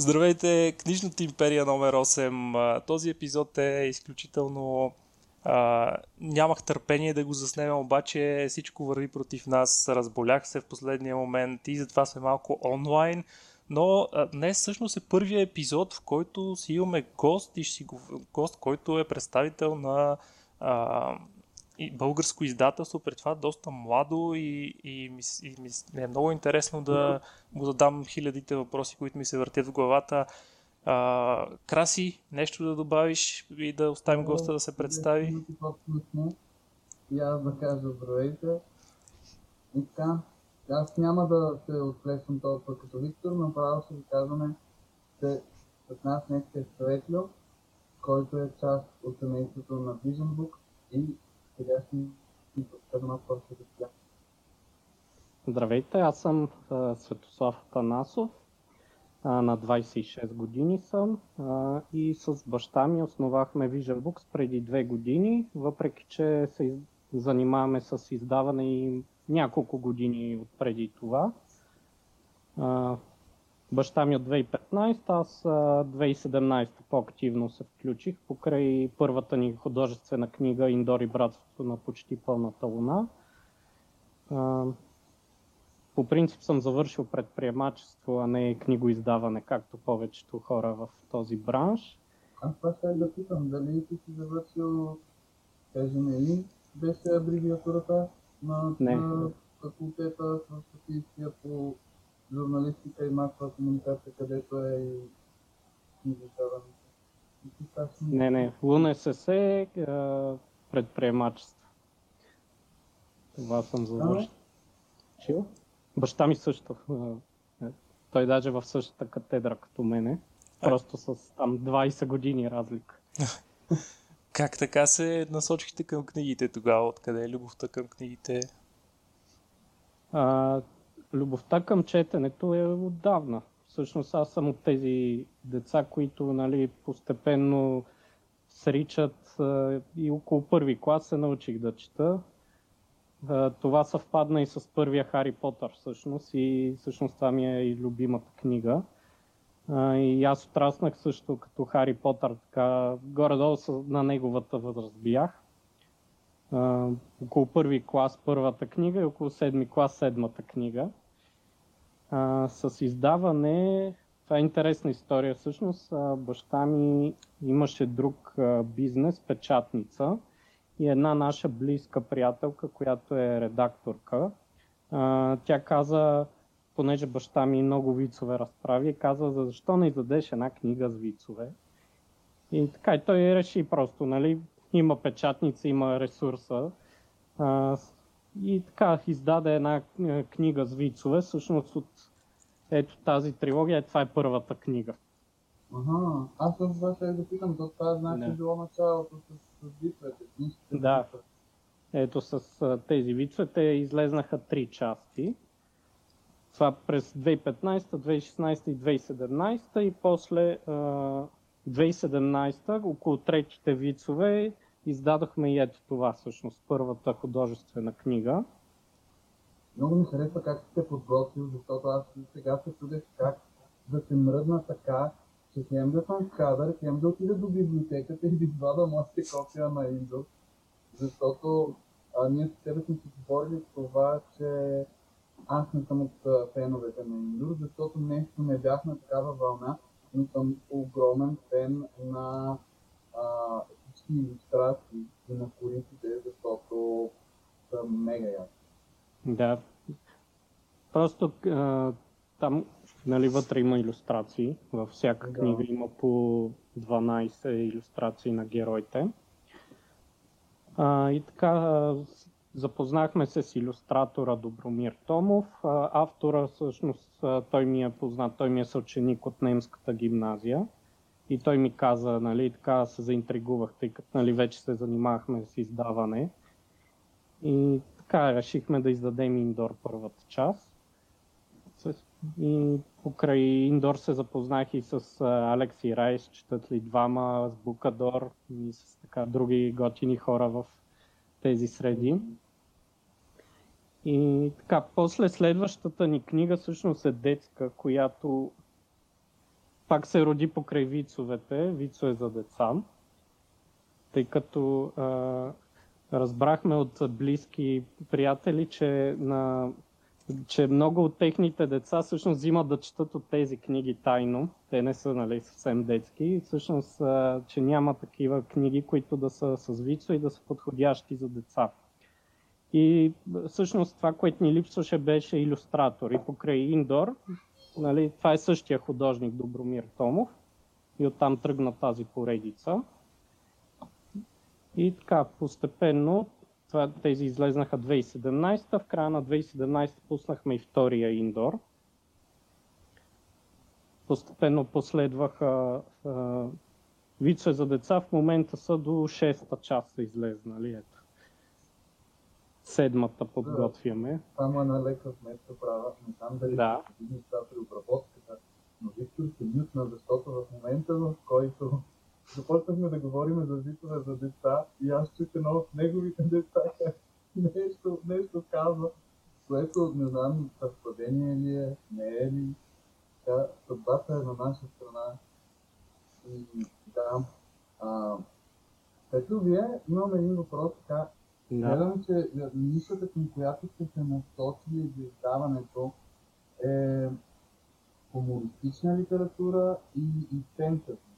Здравейте, Книжната империя номер 8. Този епизод е изключително... А, нямах търпение да го заснемем, обаче всичко върви против нас. Разболях се в последния момент и затова сме малко онлайн. Но а, днес всъщност е първия епизод, в който си имаме гост и си го... гост, който е представител на а, българско издателство, при това доста младо и, и, ми, и ми е много интересно да му задам хилядите въпроси, които ми се въртят в главата. А, Краси, нещо да добавиш и да оставим госта да се представи? И аз да кажа здравейте. И така, аз няма да се отплесвам толкова като Виктор, но право ще ви казваме, че с нас днес е Светло, който е част от семейството на Vision Book и Здравейте, аз съм Светослав Танасов, на 26 години съм и с баща ми основахме Vision Books преди две години, въпреки че се занимаваме с издаване и няколко години преди това. Баща ми от 2015, аз 2017 по-активно се включих покрай първата ни художествена книга Индори братството на почти пълната луна. По принцип съм завършил предприемачество, а не книгоиздаване, както повечето хора в този бранш. Аз това ще да питам, дали ти си завършил, кажем и, беше абревиатурата на, не. на факултета в Софийския по журналистика и масова комуникация, където е и книгоиздаването. Не, не, в УНСС е предприемачество. Това съм завършил. Баща ми също. Е, той даже в същата катедра като мене. Просто с там 20 години разлика. Как така се насочихте към книгите тогава? Откъде е любовта към книгите? А, любовта към четенето е отдавна. Всъщност аз съм от тези деца, които нали, постепенно сричат и около първи клас се научих да чета. Това съвпадна и с първия Хари Потър всъщност и всъщност това ми е и любимата книга. И аз отраснах също като Хари Потър, така горе-долу на неговата възраст бях. Около първи клас първата книга и около седми клас седмата книга. с издаване това е интересна история. Всъщност баща ми имаше друг бизнес, печатница и една наша близка приятелка, която е редакторка. Тя каза, понеже баща ми много вицове разправи, каза, за защо не издадеш една книга с вицове. И така, и той реши просто, нали, има печатница, има ресурса. И така, издаде една книга с вицове, всъщност от ето тази трилогия, това е първата книга. Ага, аз това ще да питам, то това значи не. било началото с, с вицовете. Да. Ето с тези вицове, те излезнаха три части. Това през 2015, 2016 и 2017 и после 2017 около третите вицове издадохме и ето това всъщност, първата художествена книга. Много ми харесва как сте подготвил, защото аз сега се чудех как да се мръдна така, че хем да съм кадър, хем да отида до библиотеката и да извада моите копия на Windows. Защото а, ние с тебе сме си говорили това, че аз не съм от феновете на Windows, защото нещо не бях на такава вълна, но съм огромен фен на а, всички иллюстрации и на кориците, защото са мега яки. Да. Просто а, там нали, вътре има иллюстрации. Във всяка да. книга има по 12 иллюстрации на героите. А, и така, запознахме се с иллюстратора Добромир Томов. Автора всъщност той ми е познат, той ми е съученик от немската гимназия. И той ми каза, нали, така се заинтригувах, тъй като нали, вече се занимавахме с издаване. И така решихме да издадем Индор първата част. И покрай Индор се запознах и с Алекси Райс, четат ли двама, с Букадор и с така други готини хора в тези среди. И така, после следващата ни книга всъщност е детска, която пак се роди покрай вицовете, вицове за деца, тъй като а, разбрахме от близки приятели, че, на, че много от техните деца всъщност взимат да четат от тези книги тайно. Те не са нали, съвсем детски. Всъщност, а, че няма такива книги, които да са с вицо и да са подходящи за деца. И всъщност това, което ни липсваше, беше иллюстратор. И покрай Индор, нали, това е същия художник Добромир Томов. И оттам тръгна тази поредица. И така, постепенно, това, тези излезнаха 2017, в края на 2017 пуснахме и втория Индор. Постепенно последваха а, вицове за деца, в момента са до 6-та част са излезнали. Ето. Седмата подготвяме. Само една лека вместо права. Не знам дали Да. това при обработката, но Виктор се мютна, защото в момента, в който започнахме да говорим за вицове за деца и аз чух едно от неговите деца нещо, нещо казва, което не знам съвпадение ли е, не е ли. Така, съдбата е на наша страна. И да. А, ето вие имаме един въпрос така. Да. Гледам, че нишата, към която сте се насочили за издаването е хумористична литература и, и фентази.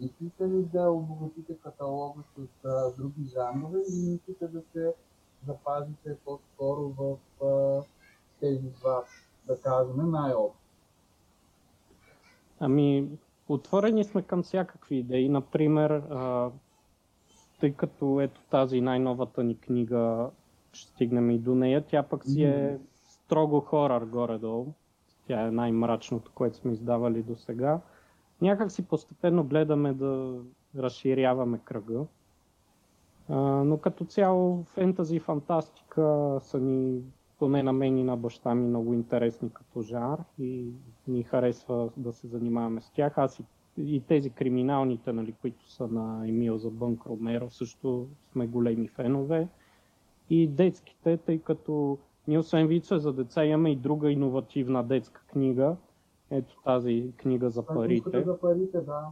Мислите ли да обогатите каталога с а, други жанрове или мислите да се запазите по-скоро в а, тези два, да кажем, най-общо? Ами, отворени сме към всякакви идеи. Например, а, тъй като ето тази най-новата ни книга, ще стигнем и до нея, тя пък си е строго хорър горе-долу. Тя е най-мрачното, което сме издавали до сега. Някак си постепенно гледаме да разширяваме кръга. А, но като цяло фентази и фантастика са ни, поне на мен и на баща ми, много интересни като жанр и ни харесва да се занимаваме с тях. Аз и, и тези криминалните, нали, които са на Емил за Бънк Ромеро, също сме големи фенове. И детските, тъй като ние освен вицове за деца имаме и друга иновативна детска книга. Ето тази книга за парите. Книжката за парите, да.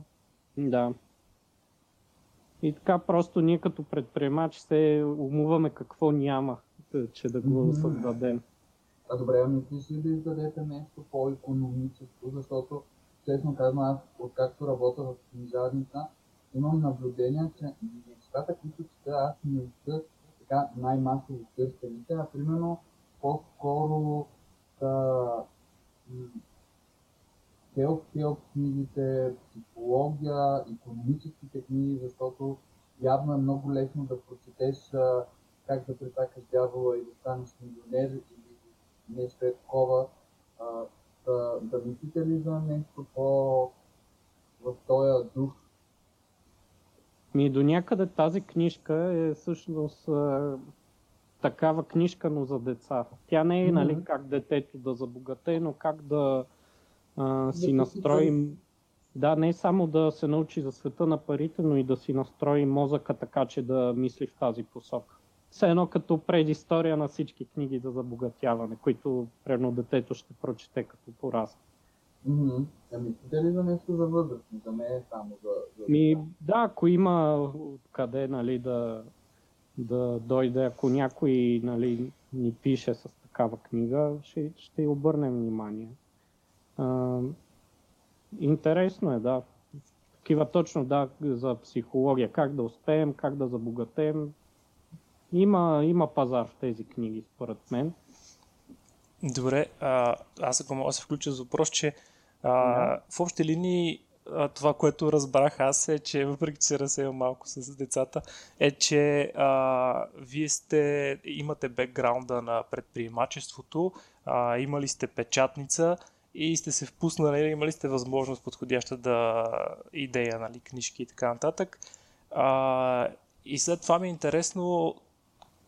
Да. И така просто ние като предприемачи се умуваме какво няма, че да го създадем. А добре, а мислиш ли да издадете нещо по-економическо, защото честно казвам, аз откакто работя в книжарница, имам наблюдение, че нещата, които чета, аз не са така най-масово търсените, а примерно по-скоро са self-help книгите, психология, економическите книги, защото явно е много лесно да прочетеш как да притакаш дявола и да станеш милионер или нещо е такова. Да, да мислите ли за нещо по в този дух? Ми до някъде тази книжка е всъщност такава книжка, но за деца. Тя не е, Мгм. нали, как детето да забогате, но как да а, си настроим. Да, не само да се научи за света на парите, но и да си настрои мозъка така, че да мисли в тази посока. Все едно като предистория на всички книги за забогатяване, които примерно детето ще прочете като порасне. Мгм. А мислите ли за нещо за възрастни? За не е само за... за... Ми, да, ако има къде нали, да, да дойде, ако някой нали, ни пише с такава книга, ще, ще обърнем внимание. А, интересно е, да. Такива точно, да, за психология. Как да успеем, как да забогатеем. Има, има пазар в тези книги, според мен. Добре, а, аз ако мога да се включа с въпрос, че а, в общи линии а, това, което разбрах аз е, че въпреки че се разсеям малко с децата, е, че а, вие сте, имате бекграунда на предприемачеството, а, имали сте печатница и сте се впуснали, имали сте възможност подходяща да идея, нали, книжки и така нататък. А, и след това ми е интересно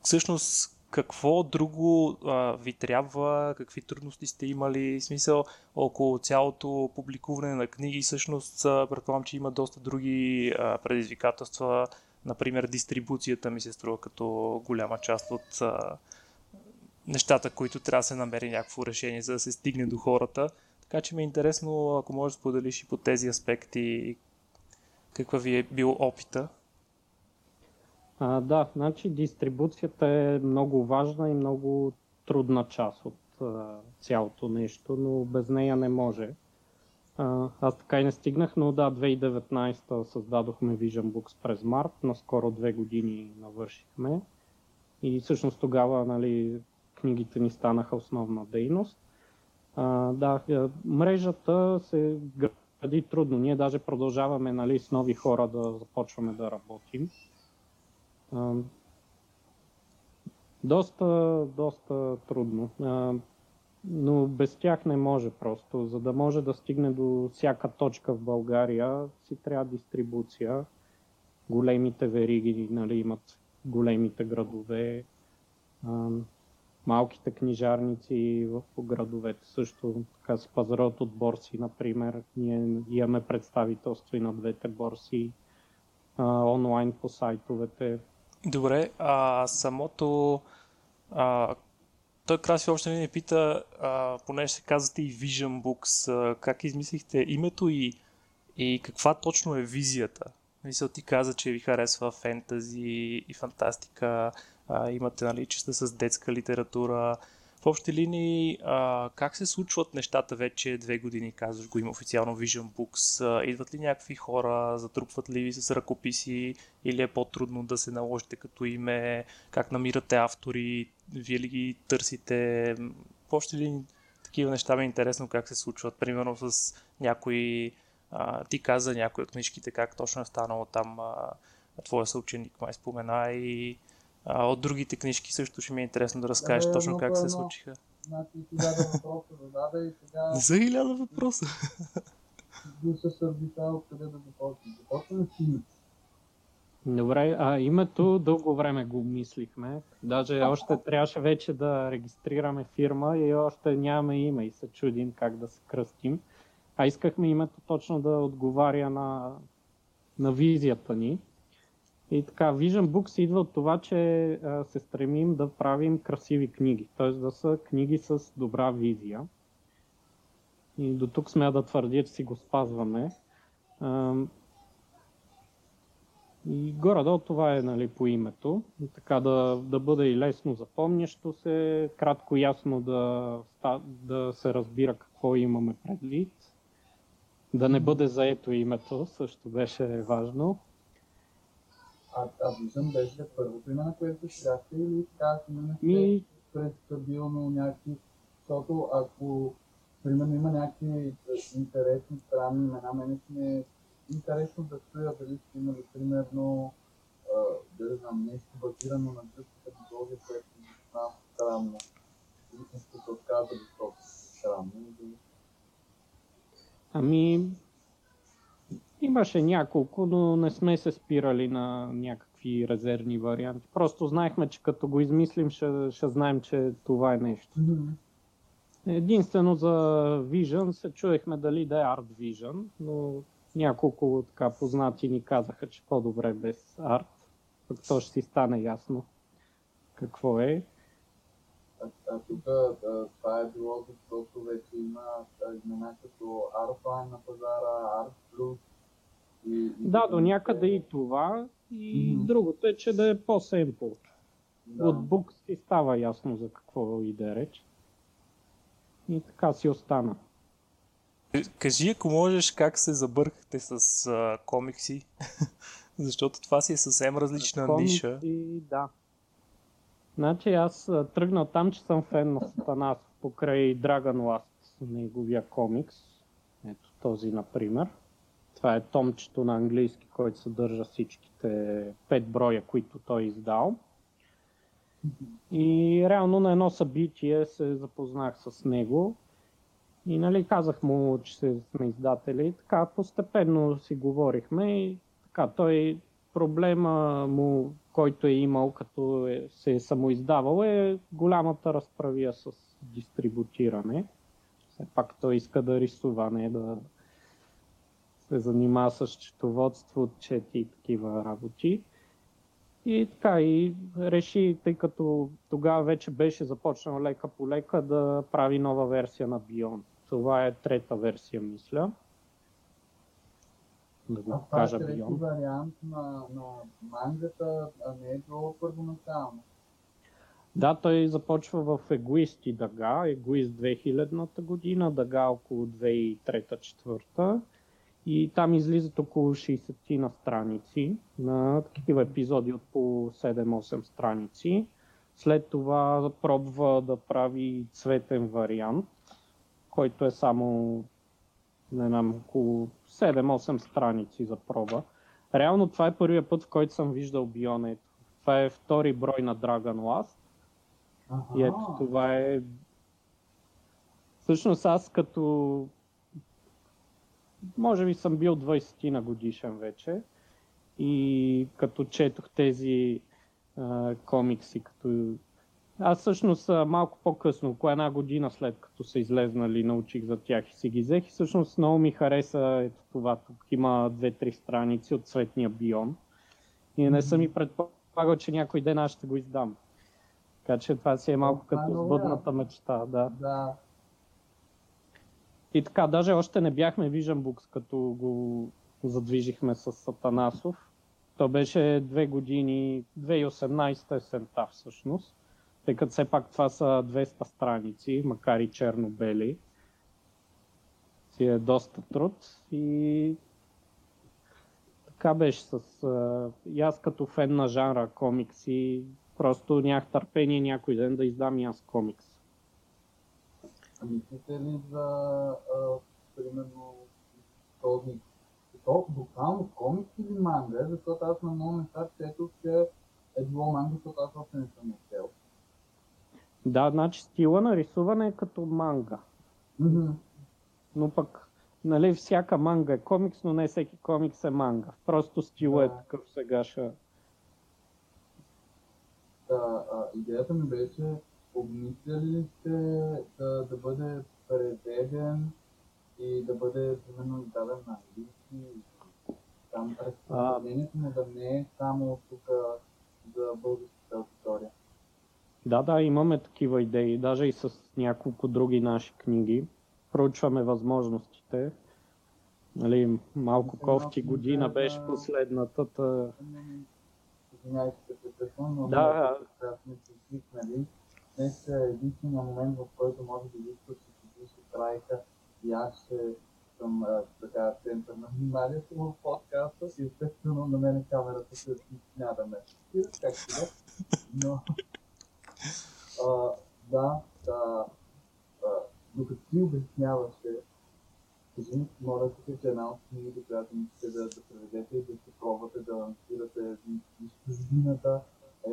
всъщност какво друго а, ви трябва, какви трудности сте имали, смисъл около цялото публикуване на книги, всъщност предполагам, че има доста други а, предизвикателства, например дистрибуцията ми се струва като голяма част от а, нещата, които трябва да се намери някакво решение, за да се стигне до хората. Така че ми е интересно, ако можеш да споделиш и по тези аспекти, какъв ви е бил опита. А, да, значи дистрибуцията е много важна и много трудна част от а, цялото нещо, но без нея не може. А, аз така и не стигнах, но да, 2019 създадохме Vision Books през март, наскоро две години навършихме. И всъщност тогава нали, книгите ни станаха основна дейност. А, да, мрежата се гради трудно. Ние даже продължаваме нали, с нови хора да започваме да работим. А, доста, доста трудно. А, но без тях не може просто. За да може да стигне до всяка точка в България, си трябва дистрибуция. Големите вериги нали, имат големите градове. А, малките книжарници в градовете също така се пазаруват от борси, например. Ние имаме представителство и на двете борси а, онлайн по сайтовете. Добре, а самото... А, той Краси още не пита, а, понеже се казвате и Vision Books, а, как измислихте името и, и каква точно е визията? Мисля, ти каза, че ви харесва фентази и фантастика, имате нали, частта с детска литература. В общи линии, а, как се случват нещата вече две години, казваш го има официално Vision Books? А, идват ли някакви хора, затрупват ли ви с ръкописи или е по-трудно да се наложите като име? Как намирате автори? Вие ли ги търсите? В общи линии такива неща ми е интересно как се случват. Примерно с някои а, ти каза някои от книжките, как точно е станало там а, твоя съученик май спомена и а, от другите книжки също ще ми е интересно да разкажеш да, точно как се едно. случиха. Значи хиляда въпроса зададе и сега... Не са хиляда въпроса. Бил се сърдита къде да започне. Започваме с. Добре, а името дълго време го мислихме. Даже още трябваше вече да регистрираме фирма и още нямаме име и се чудим как да се кръстим. А искахме името точно да отговаря на, на визията ни. И така, Vision Books идва от това, че а, се стремим да правим красиви книги, т.е. да са книги с добра визия. И до тук сме да твърдя, че си го спазваме. А, и горе-долу това е нали, по името. Така да, да бъде и лесно запомнящо се, кратко ясно да, да се разбира какво имаме предвид. Да не бъде заето името, също беше важно. А, а виждам беше първото име, на което шляхте или така сме Ми... предстабилно някакви, защото ако примерно има някакви интересни, странни имена, мене ми е интересно да чуя дали сте имали примерно да не знам, нещо базирано на гръцката митология, което е знам странно. Се отказали, защото странно. Ами, имаше няколко, но не сме се спирали на някакви резервни варианти. Просто знаехме, че като го измислим, ще, ще знаем, че това е нещо. Единствено за Vision се чуехме дали да е Art Vision, но няколко така познати ни казаха, че по-добре без арт, пък то ще си стане ясно какво е. А, а тук това е било, защото вече има имена като Artline на пазара, Art Plus. Да, до някъде и това. И mm-hmm. другото е, че да е по-семпл. Да. От бук си става ясно за какво иде реч. И така си остана. Кажи, ако можеш, как се забъркахте с а, комикси, защото това си е съвсем различна комикси, ниша. Да. Значи аз тръгнал там, че съм фен на Сатанас покрай Dragon Last, неговия комикс. Ето този, например. Това е томчето на английски, който съдържа всичките пет броя, които той е издал. И реално на едно събитие се запознах с него и нали, казах му, че сме издатели. Така постепенно си говорихме и така той проблема му, който е имал като е, се е самоиздавал е голямата разправия с дистрибутиране. Все пак той иска да рисува, не да се занимава с счетоводство, чети и такива работи. И така, и реши, тъй като тогава вече беше започнал лека по лека да прави нова версия на Beyond Това е трета версия, мисля. Да А го това е кажа Бион. вариант на, на мангата, а не е било първоначално. Да, той започва в Егоист и Дага, Егоист 2000-та година, Дага около 2003-2004 и там излизат около 60 на страници, на такива епизоди от по 7-8 страници. След това пробва да прави цветен вариант, който е само не знам, около 7-8 страници за проба. Реално това е първият път, в който съм виждал Бионет. Това е втори брой на Dragon Last. Ага. И ето това е... Всъщност аз като... Може би съм бил 20 на годишен вече. И като четох тези а, комикси, като... Аз всъщност малко по-късно, около една година след като са излезнали, научих за тях и си ги взех. И всъщност много ми хареса ето това. Тук има две-три страници от цветния бион. И не съм и предполагал, че някой ден аз ще го издам. Така че това си е малко е като много сбъдната мечта, да. Да. И така, даже още не бяхме Vision Books, като го задвижихме с Сатанасов. То беше две години, 2018 есента всъщност, тъй като все пак това са 200 страници, макар и черно-бели. Си е доста труд и така беше с... а, И аз като фен на жанра комикси, просто нямах търпение някой ден да издам и аз комикс. Мислите ли за, а, примерно, този то, буквално комикс или манга, защото аз на много места четох, че е било манга, защото аз още не съм успел. Да, значи стила на рисуване е като манга. Мгм. Но пък, нали, всяка манга е комикс, но не всеки комикс е манга. Просто стила е Да. такъв сега ще... Та, а, идеята ми беше, обмисляли ли сте да, да бъде преведен и да бъде примерно издаден на английски. Там разпределението му да не е само тук за българската аудитория. Да, да, имаме такива идеи, даже и с няколко други наши книги. Проучваме възможностите. Нали, малко кофти година беше последната. Та... Извинявайте, прекъсвам, но Да. Сега сме се свикнали. Днес е единствения момент, в който може изисква, че се слуша трайка и аз ще съм така център на вниманието в подкаста и естествено на мен камерата се няма да ме спира, как си да. Но а, да, да, а, докато ти обясняваше, кажи ми, моля се, че една от книгите, която мислите да, да преведете и да се пробвате да лансирате из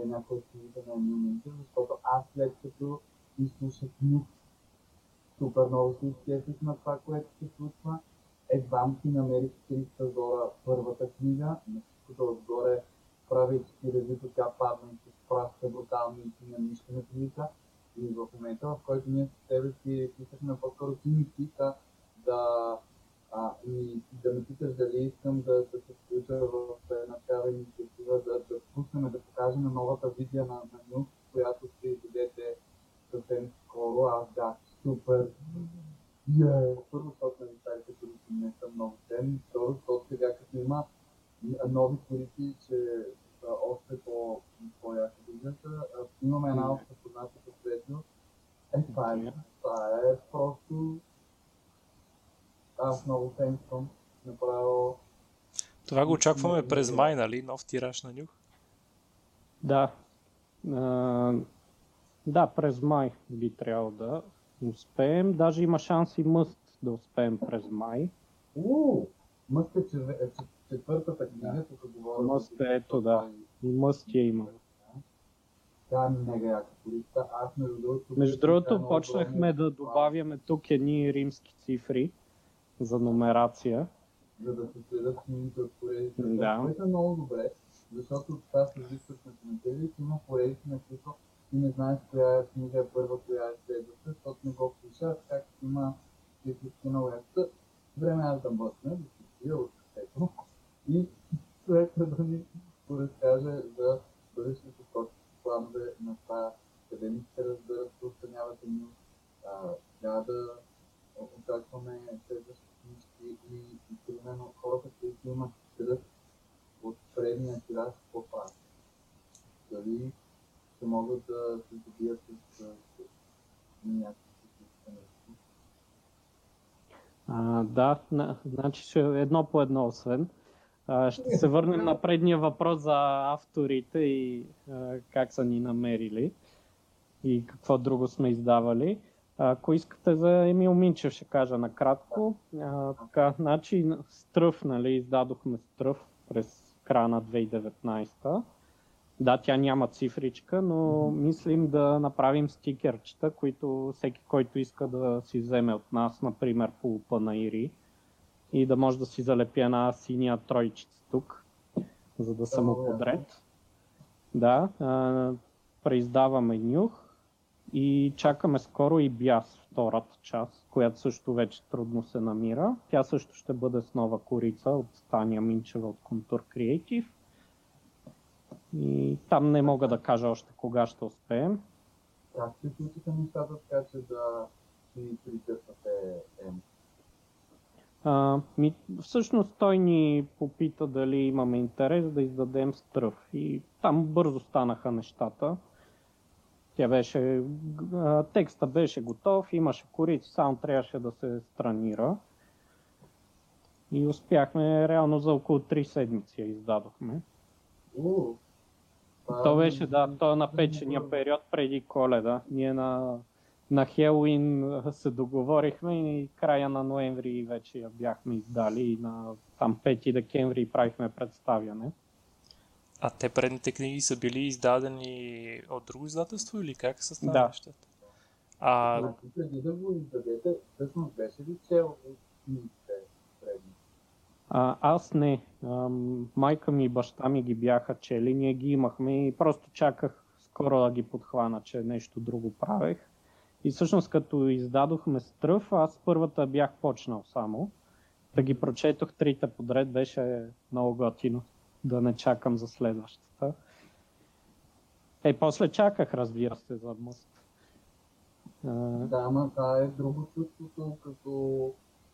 е някоя книгите на Емил Минчев, защото аз след като изслушах Нюк, много се изкефих на това, което се случва. Едва си намерих Криста Зора първата книга, на всичкото отгоре правейки развито тя падна и се праща брутални и на нищо не прилича. И в момента, в който ние с тебе си писахме, по-скоро ти ми пита да, а, ми, да ме питаш дали искам да, да се включа в една такава инициатива, да, да пуснем, да покажем новата видео на, на Нюк, която ще излезете съвсем скоро. Аз бях супер. Yeah. Първо, защото на старите корици не са много ценни. Второ, защото сега като има нови корици, че са още по, по-яки виждат. Имаме една от познатите светло. Е, това е, това е просто... Аз много фенствам. Направо... Това го очакваме през май, нали? Нов тираж на нюх. Да. А, да, през май би трябвало да успеем. Даже има шанс и мъст да успеем през май. Уу! Мъст е е, че- четвъртата книга, тук говоря. Мъст е, ето, да. И мъст я има. Тя е мега яка. Аз между другото... Между другото, почнахме да добавяме тук едни римски цифри за нумерация. За да се следят книгите от поредите. Да. Което е много добре, защото това се изискват на коментарите, има поредите, на които и не знаеш коя е книга е първа, коя е следваща, защото не го слуша, както има списъци на уебта. Време аз да бъсна, да се пия от кафето и човека да ни поразкаже за бъдещето точно планове на това, къде ни ще разберат, разпространявате ни, трябва да очакваме следващите книжки и, и примерно хората, които имат кръст от предния тираж по-пак. Дали ще могат да се добият с, с. А, да, на, значи е едно по едно освен. А, ще се върнем на предния въпрос за авторите и а, как са ни намерили и какво друго сме издавали. Ако искате за Емил Минчев ще кажа накратко. А, така, значи Стръв, нали, издадохме Стръв през края на 2019. Да, тя няма цифричка, но мислим да направим стикерчета, които всеки, който иска да си вземе от нас, например по панаири, и да може да си залепи една синя тройчица тук, за да съм му подред. Да, а, преиздаваме нюх и чакаме скоро и Бяс, втората част, която също вече трудно се намира. Тя също ще бъде с нова корица от Таня Минчева от Contour Creative. И там не мога да кажа още кога ще успеем. Как се случиха нещата така, че да си притърпате М? А, ми, всъщност той ни попита дали имаме интерес да издадем стръв и там бързо станаха нещата. Тя беше, а, текста беше готов, имаше корица, само трябваше да се странира. И успяхме, реално за около 3 седмици я издадохме. О, То беше, да, то е на печения период преди коледа. Ние на, на Хелуин се договорихме и края на ноември вече я бяхме издали и на там 5 декември правихме представяне. А те предните книги са били издадени от друго издателство или как са станали Да. нещата? А, преди да го издадете, всъщност беше ли предни? А, аз не. Ам, майка ми и баща ми ги бяха чели, ние ги имахме и просто чаках скоро да ги подхвана, че нещо друго правех. И всъщност като издадохме Стръв, аз първата бях почнал само. Да ги прочетох трите подред, беше много готино да не чакам за следващата. Е, после чаках, разбира се, за мост. А, Да, ама това е друго чувството, като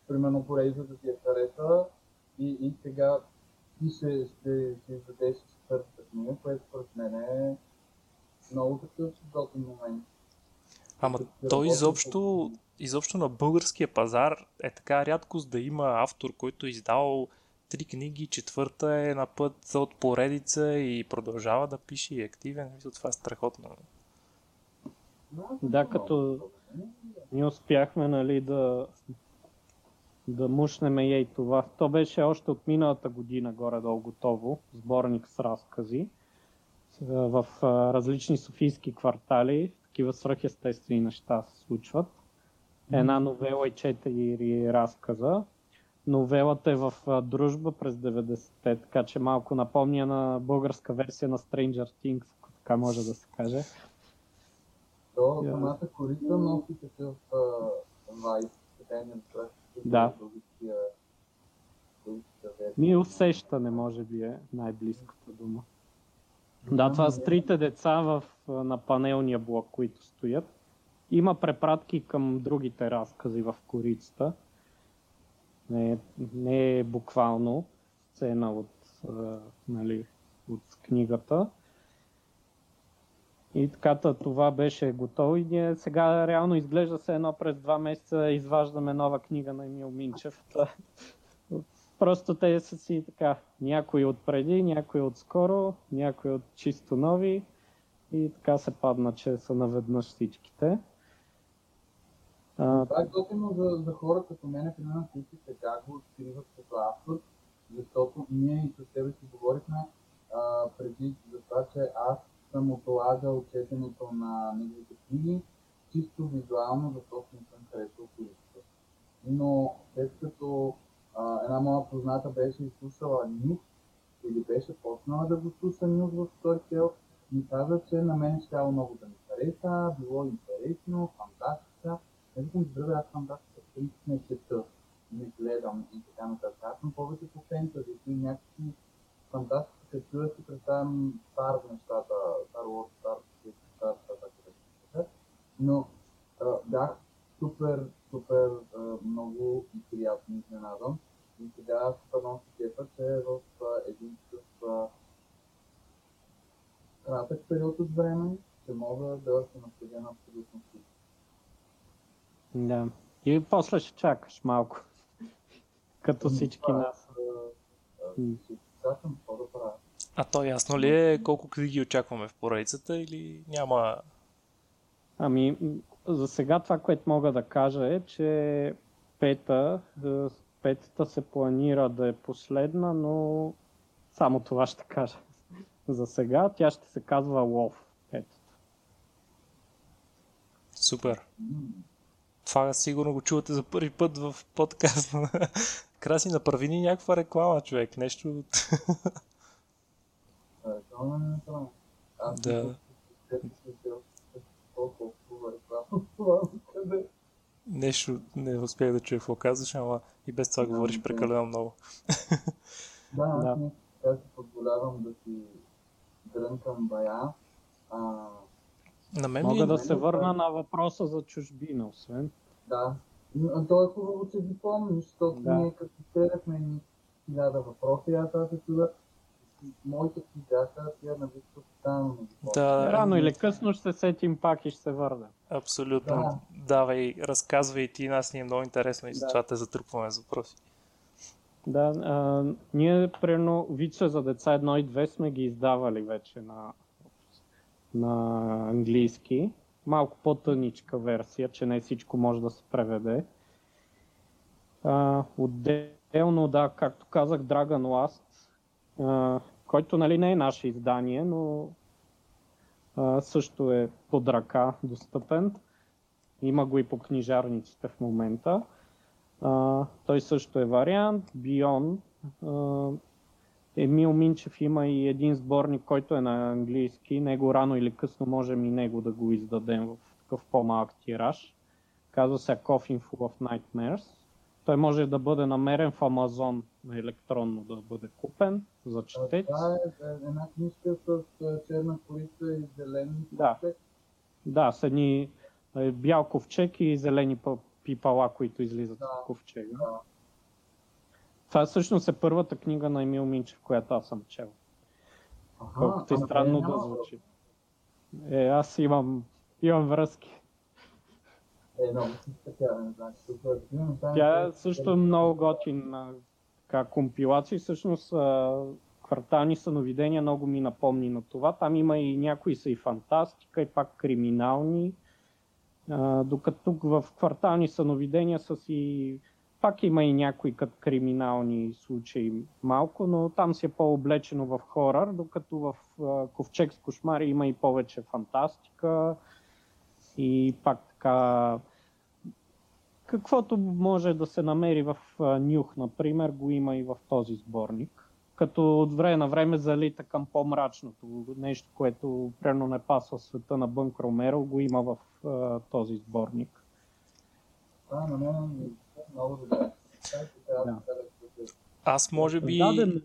примерно поредицата ти е хареса и, и сега ти ще, ще, ще издадеш четвъртата книга, което според мен е много такъв готин момент. ама той изобщо, изобщо на българския пазар е така рядкост да има автор, който е издал три книги, четвърта е на път от поредица и продължава да пише и е активен. Мисля, Това е страхотно. Да, като- Ние успяхме нали, да, да мушнем и ей това. То беше още от миналата година горе-долу готово, сборник с разкази в различни софийски квартали. Такива свръхестествени неща се случват. Една новела и четири разказа. Новелата е в дружба през 90-те, така че малко напомня на българска версия на Stranger Things, ако така може да се каже. То самата корица носи такъв вайб, така и не разбрах. какъв е Да. Ми усещане, може би е най-близката дума. Да, това са трите деца в, на панелния блок, които стоят. Има препратки към другите разкази в корицата. Не, не е буквално сцена от, нали, от книгата. И така, та, това беше готово и ние сега реално изглежда се едно през два месеца изваждаме нова книга на Емил Минчев. Просто те са си така, някои от преди, някои от скоро, някои от чисто нови и така се падна, че са наведнъж всичките. Това е готино за, за хора като мен, примерно, които сега го откриват като автор, защото ние и с тебе си говорихме а, преди за това, че аз съм отлагал четенето на неговите книги, чисто визуално, защото не съм харесал количество. Но след като а, една моя позната беше изслушала Нюх, или беше почнала да го слуша Нюх в Storytel, ми каза, че на мен ще много да ми хареса, било интересно, фантастика. Не викам, добре, аз фантастика принцип не чета, не гледам и така нататък. Аз съм повече по фентази и някакси фантастика, чуя си представям стар нещата, Star Wars, Star Star така. Но а, бях супер, супер а, много и приятно изненадан. И сега с едно си харесва, че в а, един такъв кратък период от време ще мога да се наследя на абсолютно всичко. Да. И после ще чакаш малко. Като всички Това, нас. Ще чакам. А то ясно ли е колко книги очакваме в поредицата или няма... Ами, за сега това, което мога да кажа е, че пета, е, петата се планира да е последна, но само това ще кажа. За сега тя ще се казва Лов. Петата. Супер. Това сигурно го чувате за първи път в подкаста. Краси, направи ни някаква реклама, човек. Нещо... от- Реклама не направя. Аз Да. мисля, че те си взел толкова реклама. Това къде? Нещо не успях да чуя какво казваш, ама и без това Да, говориш да. прекалено много. Да, аз Да. не сега си позволявам да си дрънкам бая. А, На мен Мога ми... да се върна на въпроса за чужбина, освен. да. Но то е хубаво, че ги помниш, защото Да. ние като стерахме ни хиляда въпроси, аз аз се чуда. Моите си бяха тия на на въпроси. Да, Рано или късно ще се сетим пак и ще се върнем. Абсолютно. Да. Давай, разказвай ти, нас ни е много интересно и Да. затова те затрупваме с въпроси. Да, а, ние примерно Виче за деца 1 и 2 сме ги издавали вече на, на английски. Малко по-тъничка версия, че не всичко може да се преведе. А, отделно, да, както казах, Dragon Last, който нали не е наше издание, но а, също е под ръка достъпен. Има го и по книжарниците в момента. А, той също е вариант. Бион. Емил Минчев има и един сборник, който е на английски. Него рано или късно можем и него да го издадем в такъв по-малък тираж. Казва се Coffin Full of Nightmares. Той може да бъде намерен в Амазон на електронно да бъде купен за четец. Това е една книжка с черна корица и зелен Да. Да, с едни е, бял ковчег и зелени пипала, които излизат Да. от ковчега. Да. Това всъщност е първата книга на Емил Минчев, която аз съм чел. Колкото и странно да звучи. Е, аз имам, имам връзки. Е, много си специален, значи. Тук е такива неща, Тя не се- също е много готин а, така, компилация. Всъщност квартални съновидения много ми напомни на това. Там има и някои са и фантастика, и пак криминални. А, докато тук в квартални съновидения са си... Пак има и някои като криминални случаи малко, но там си е по-облечено в хорър, докато в а, Ковчег с кошмари има и повече фантастика и пак така каквото може да се намери в а, Нюх, например, го има и в този сборник. Като от време на време залита към по-мрачното. Нещо, което прено не пасва света на Бънк Ромеро, го има в а, този сборник. Това на мен е много добре. Да. да Аз може би... даден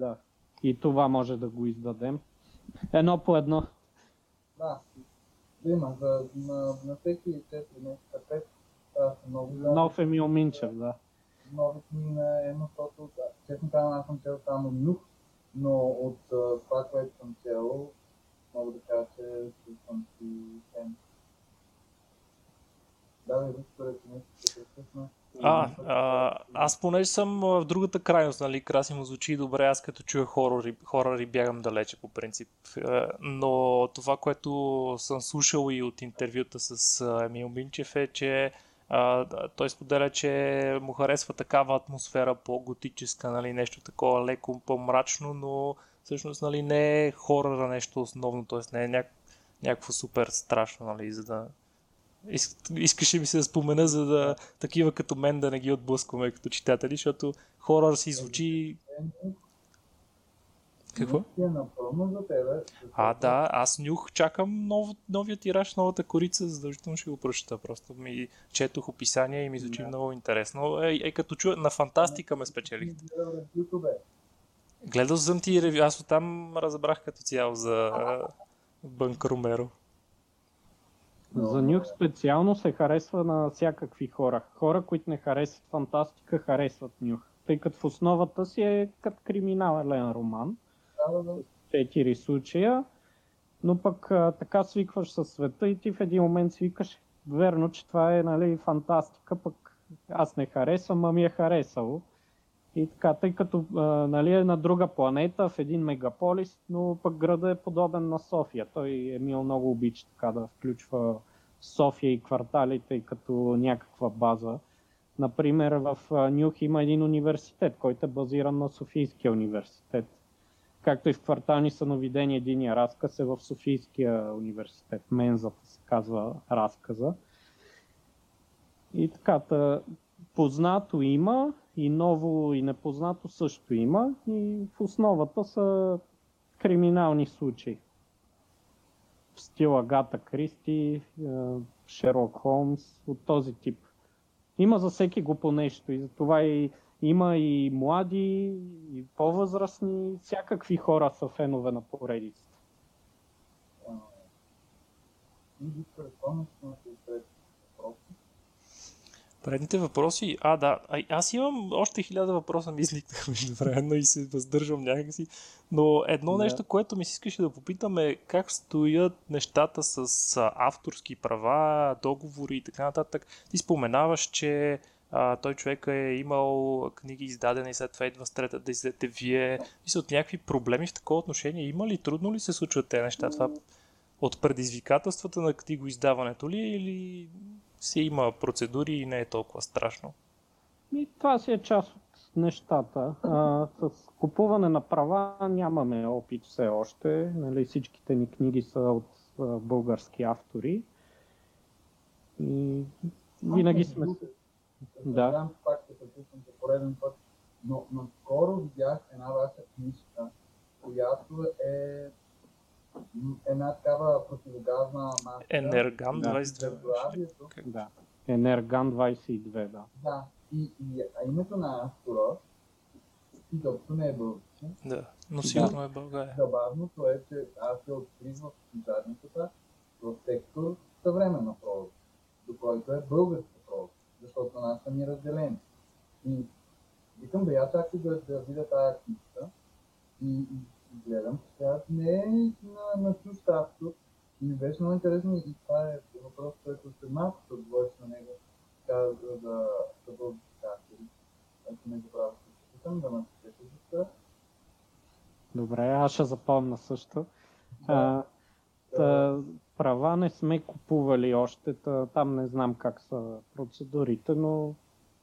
да. И това може да го издадем. Едно по едно. Да, има. За, на, на всеки 4 месеца 5 да много да, Нов Емил Минчев, да. нови книги на едно, защото да, честно казвам, аз съм чел само Нюх, но от това, което съм чел, мога да кажа, че съм си фен. Да, ви според нещо, че. А, а, аз понеже съм в другата крайност, нали, Краси му звучи добре, аз като чуя хорори, хорори бягам далече по принцип. Е, Но това, което съм слушал и от интервюта с Емил Минчев е, че той споделя, че му харесва такава атмосфера по-готическа, нали, нещо такова леко по-мрачно, но всъщност нали, не е хорора нещо основно, т.е. не е няк... някакво супер страшно, нали, за да Ис- Искаше ми се да спомена, за да такива като мен да не ги отблъскваме като читатели, защото хорор си звучи... Какво? Ти е напълно за тебе. А, да, аз нюх, чакам нов, новия тираж, новата корица, задължително ще го прочета. Просто ми четох описание и ми звучи Да. много интересно. Е, е като чуя, на фантастика ме спечелихте. Гледал съм ти ревю, аз оттам разбрах като цяло за Бънк Ромеро. За Нюх специално се харесва на всякакви хора. Хора, които не харесват фантастика, харесват Нюх. тъй като в основата си е като криминален роман. Да, да, да. Четири случая, но пък така свикваш със света и ти в един момент свикаш, верно, че това е нали, фантастика, пък аз не харесвам, а ми е харесало. И така, тъй като нали, е на друга планета, в един мегаполис, но пък града е подобен на София. Той Емил много обича така да включва София и кварталите и като някаква база. Например, в Нюх има един университет, който е базиран на Софийския университет. Както и в квартални съновидения единия разказ е в Софийския университет. Мензата се казва разказа. И така, та, познато има, и ново и непознато също има. И в основата са криминални случаи. В стила Гата Кристи, е, Шерлок Холмс, от този тип. Има за всеки го по нещо и затова и има и млади, и по-възрастни, всякакви хора са фенове на поредицата. Предните въпроси, а да, а, аз имам още хиляда въпроса ми изникнаха междувременно и се въздържам някакси, но едно Да. нещо, което ми се искаше да попитам е как стоят нещата с авторски права, договори и така нататък. Ти споменаваш, че а, той човек е имал книги издадени и след това идва с трета да издадете вие. Мисля, от някакви проблеми в такова отношение има ли? Трудно ли се случват тези неща? Това от предизвикателствата на книгоиздаването ли е или си има процедури и не е толкова страшно? И това си е част от нещата. А, с купуване на права нямаме опит все още. Нали, всичките ни книги са от а, български автори. И винаги сме... Да. Знам, пак се преписвам за пореден път, но наскоро видях една ваша книжка, която е една такава противогазна маска. Енерган Да. 22. Заглавието. Да. Енерган 22, да. Да. И, и а името на автора изобщо не е български. Да, но сигурно е България. Забавното е, че аз се открих в писарницата в сектор съвременна проза, до който е нас са ни разделени. И викам да чакай да, да видя тази книжка и, и, гледам, тя не е на, на чужд автор. И ми беше много интересно и това е въпрос, който след малко ще отговориш на него, така да, да, да български автори. Ако не забравя, ще питам да ме напишете за Добре, аз ще запомна също. А, та, права не сме купували още, та, там не знам как са процедурите, но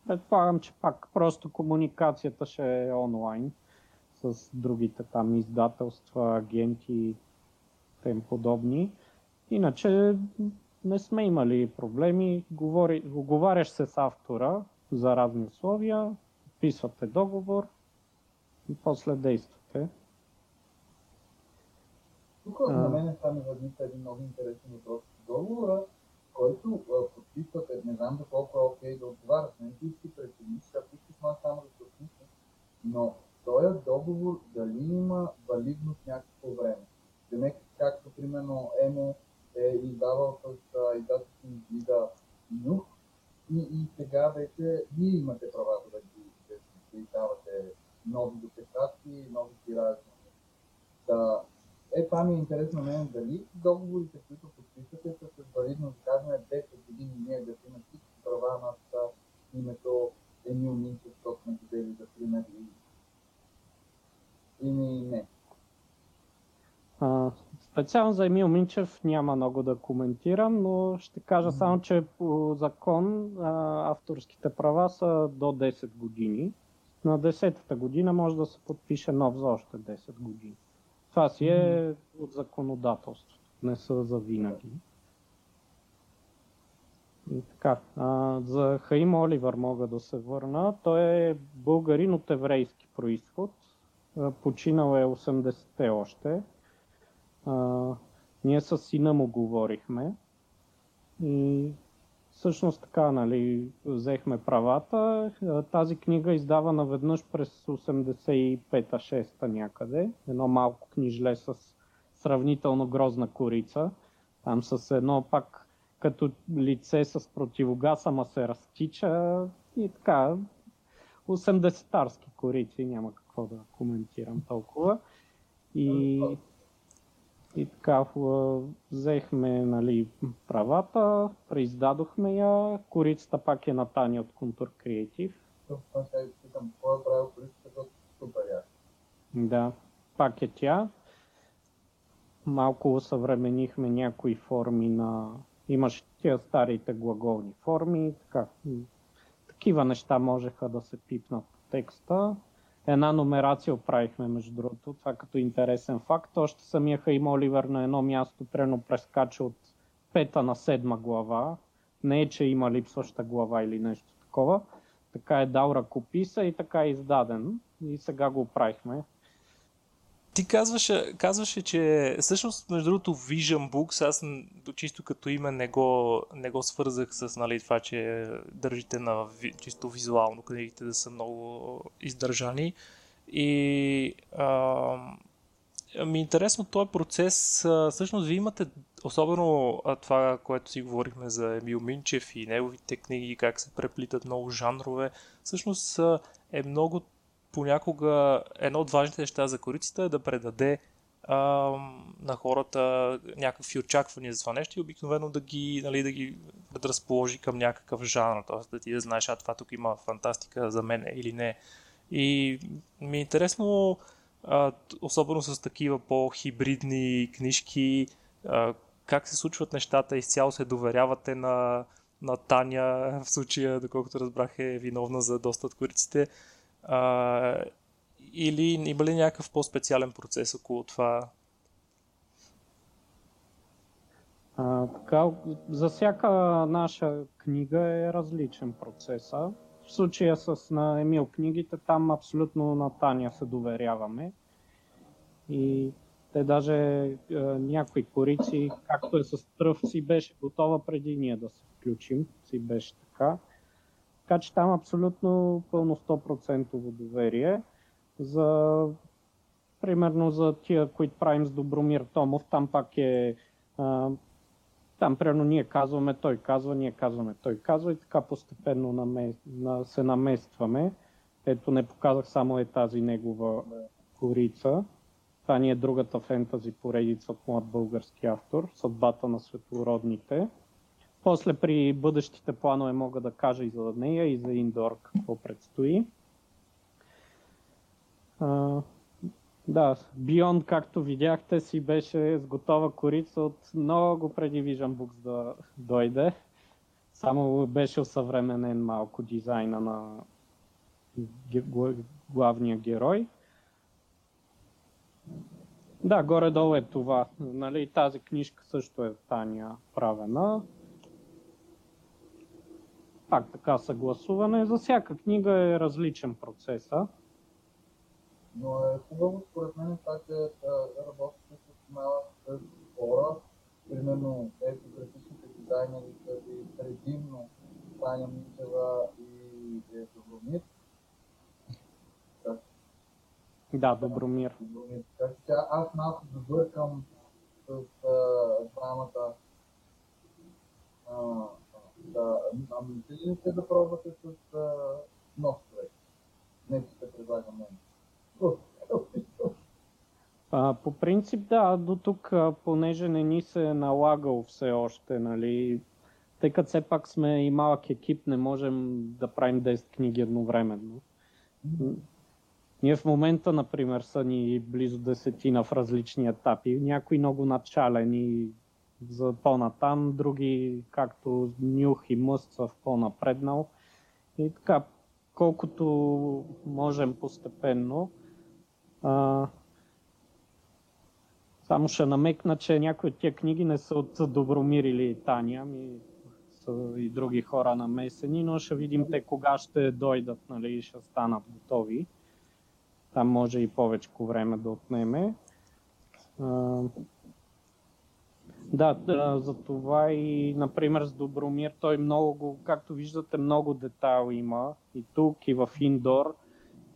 предполагам, че пак просто комуникацията ще е онлайн с другите там издателства, агенти и тем подобни. Иначе не сме имали проблеми. Говори, оговаряш се с автора за разни условия, подписвате договор и после действате. Тук А. на мен това ми възниква един много интересен въпрос. Договора, който подписвате, не знам доколко е окей да отговаряш, не ти си прецениш, ако искаш може само да се отписваш, но този договор дали има валидност някакво време. Демек, както примерно Емо е издавал с издателство Зида Нюх и, и сега вече вие имате правата да ги да, да издавате нови допечатки, нови тиражи. Да, е, това ми е интересно мен, дали договорите, които подписвате, са с валидност, да кажем 10 години ние да имаме всички права над името Емил Минчев, го взели за пример и, или не. А, специално за Емил Минчев няма много да коментирам, но ще кажа само, че по закон а, авторските права са до 10 години. На 10-та година може да се подпише нов за още 10 години. Това си е от законодателството, не са за винаги. И така, а, за Хаим Оливър мога да се върна. Той е българин от еврейски происход. Починал е 80-те още. А, ние с сина му говорихме и всъщност така, нали, взехме правата. А, Тази книга е издавана веднъж през 85-6 някъде. Едно малко книжле с сравнително грозна корица. Там с едно пак като лице с противогаз, ама се разтича и така. 80-тарски корици, няма какво да коментирам толкова. И, и така, взехме нали, правата, преиздадохме я, корицата пак е на Таня от питам, кой е яко. Да, пак е тя. Малко съвременихме някои форми на... Имаше тия старите глаголни форми, така. Такива неща можеха да се пипнат в текста. Една номерация оправихме, между другото. Това като интересен факт. Още самия Хайм Оливер на едно място прено прескача от пета на седма глава. Не е, че има липсваща глава или нещо такова. Така е дал ръкописа и така е издаден. И сега го оправихме. Ти казваше, казваше, че всъщност, между другото, Vision Books, аз чисто като име не го, не го свързах с нали, това, че държите на чисто визуално книгите да са много издържани. И а, ми е интересно този процес. Всъщност, вие имате, особено това, което си говорихме за Емил Минчев и неговите книги, как се преплитат много жанрове, всъщност е много понякога едно от важните неща за корицата е да предаде а, на хората някакви очаквания за това нещо и обикновено да ги, нали, да ги предразположи към някакъв жанр, т.е. да ти да знаеш, а това тук има фантастика за мен или не. И ми е интересно, а, особено с такива по-хибридни книжки, а, как се случват нещата, изцяло се доверявате на, на Таня, в случая, доколкото разбрах е виновна за доста от кориците. А, или има ли някакъв по-специален процес около това? А, така, за всяка наша книга е различен процеса. В случая с на Емил книгите, там абсолютно на Таня се доверяваме. И те даже е, някои корици, както е с тръв, си беше готова преди ние да се включим. Си беше така. Така че там абсолютно пълно 100% доверие. За, примерно за тия, които правим с Добромир Томов, там пак е а, там примерно ние казваме, той казва, ние казваме, той казва и така постепенно намес, на, се наместваме. Ето не показах само е тази негова корица. Това ни е другата фентази поредица от млад български автор, Съдбата на светлородните. После при бъдещите планове мога да кажа и за нея, и за Индор какво предстои. А, да, Beyond, както видяхте, си беше с готова корица от много преди Vision Books да дойде. Само беше усъвременен малко дизайна на главния герой. Да, горе-долу е това. Нали, тази книжка също е Таня правена пак така съгласуване. За всяка книга е различен процеса. Но е хубаво според мен това, че работите с малък хора, примерно ето графичните дизайнери ви предимно Таня Мичева и Добромир. Да, Добромир. Добромир. Че аз малко забъркам с двамата да, а мислили ли сте да пробвате с а, нов човек? Не, че те предлагам мен. А, по принцип да, до тук, понеже не ни се е налагал все още, нали, тъй като все пак сме и малък екип, не можем да правим 10 книги едновременно. Ние в момента, например, са ни близо десетина в различни етапи. Някои много началени за по-натам, други, както Нюх и Мъст са в по-напреднал. И така, колкото можем постепенно. А, само ще намекна, че някои от тия книги не са от Добромир или Таня, ми са и други хора намесени, но ще видим те кога ще дойдат нали, и ще станат готови. Там може и повече време да отнеме. Да, да, за това и, например, с Добромир, той много, както виждате, много детайл има и тук, и в Индор.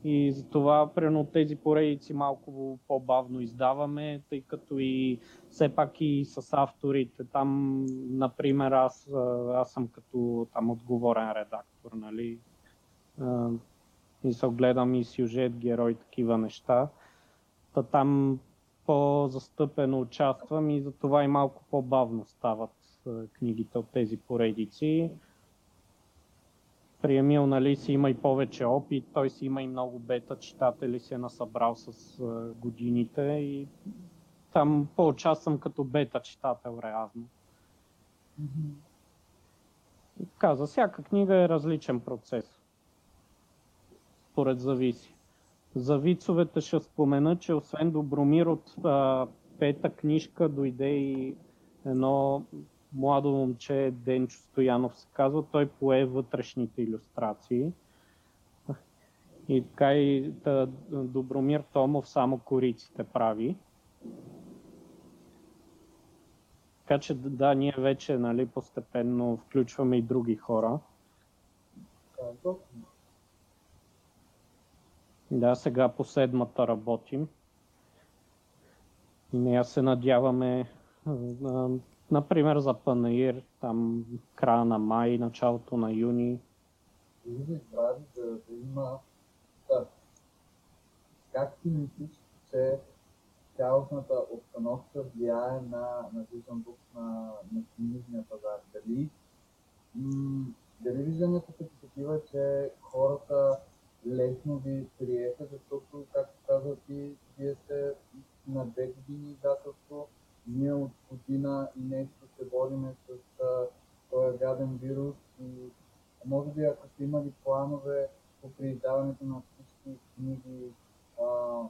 И затова, примерно, тези поредици малко по-бавно издаваме, тъй като и все пак и с авторите. Там, например, аз, аз съм като там отговорен редактор, нали? И се огледам и сюжет, герой, такива неща. Та там по-застъпено участвам и затова и малко по-бавно стават книгите от тези поредици. При Емил нали, си има и повече опит, той си има и много бета читатели, се е насъбрал с годините и там по-участвам като бета читател реално. Така, за всяка книга е различен процес. Според зависи. За вицовете ще спомена, че освен Добромир от а, пета книжка дойде и едно младо момче, Денчо Стоянов се казва, той пое вътрешните иллюстрации. И така и та, Добромир Томов само кориците прави. Така че да, ние вече нали, постепенно включваме и други хора. Да, сега по седмата работим. Нея се надяваме, например, за Панаир, там края на май, началото на юни. Или прави да, има да. Как ти мислиш, че цялостната обстановка влияе на, на тук на, на книжния пазар? Дали, м- дали виждането са такива, че хората лесно ви приеха, защото, както каза ти, вие сте на две години издателство, ние от година и нещо се бориме с този гаден вирус и може би ако сте имали планове по прииздаването на всички книги, а,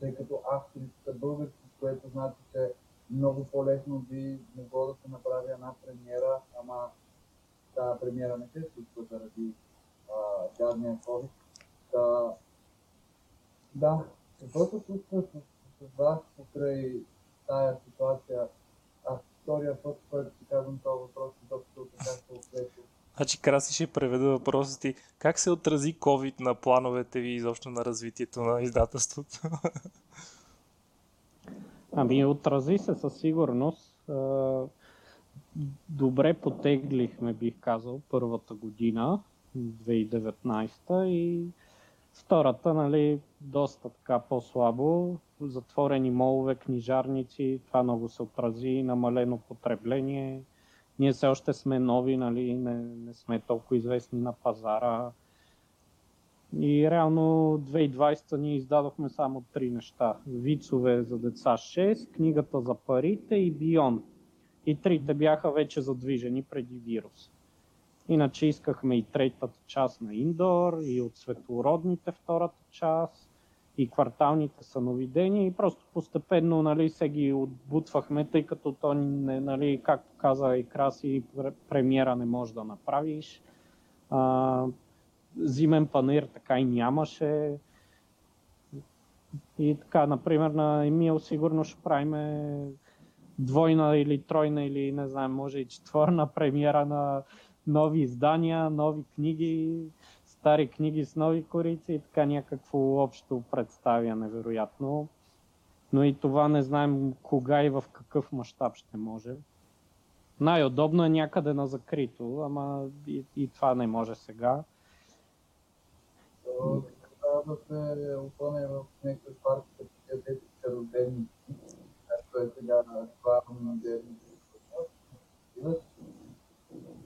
тъй като авторите са български, което значи, че много по-лесно би могло да се направи една премиера, ама тази премиера не се случва заради гадния COVID. Да, да, какво се случва с, с вас покрай тая ситуация? Аз втория път, който си казвам този въпрос, докато така се оплече. Значи Краси ще преведа въпроса ти. Как се отрази COVID на плановете ви изобщо на развитието на издателството? Ами отрази се със сигурност. Добре потеглихме, бих казал, първата година, 2019 и Втората, нали, доста така по-слабо. Затворени молове, книжарници, това много се отрази, намалено потребление. Ние все още сме нови, нали, не, не сме толкова известни на пазара. И реално 2020 ние издадохме само три неща. Вицове за деца 6, книгата за парите и Бион. И трите бяха вече задвижени преди вирус. Иначе искахме и третата част на Индор, и от светлородните втората част, и кварталните съновидения и просто постепенно нали, се ги отбутвахме, тъй като то, не, нали, както каза и Краси, премиера не може да направиш. А, зимен панир така и нямаше. И така, например, на Емил сигурно ще правим двойна или тройна или не знам, може и четворна премиера на нови издания, нови книги, стари книги с нови корици и така някакво общо представя невероятно. Но и това не знаем кога и в какъв мащаб ще може. Най-удобно е някъде на закрито, ама и, и това не може сега. Трябва да се опъне в някакви паркове, където са родени, както е сега това модерни предлагат много е тясна ситуацията, надявам се това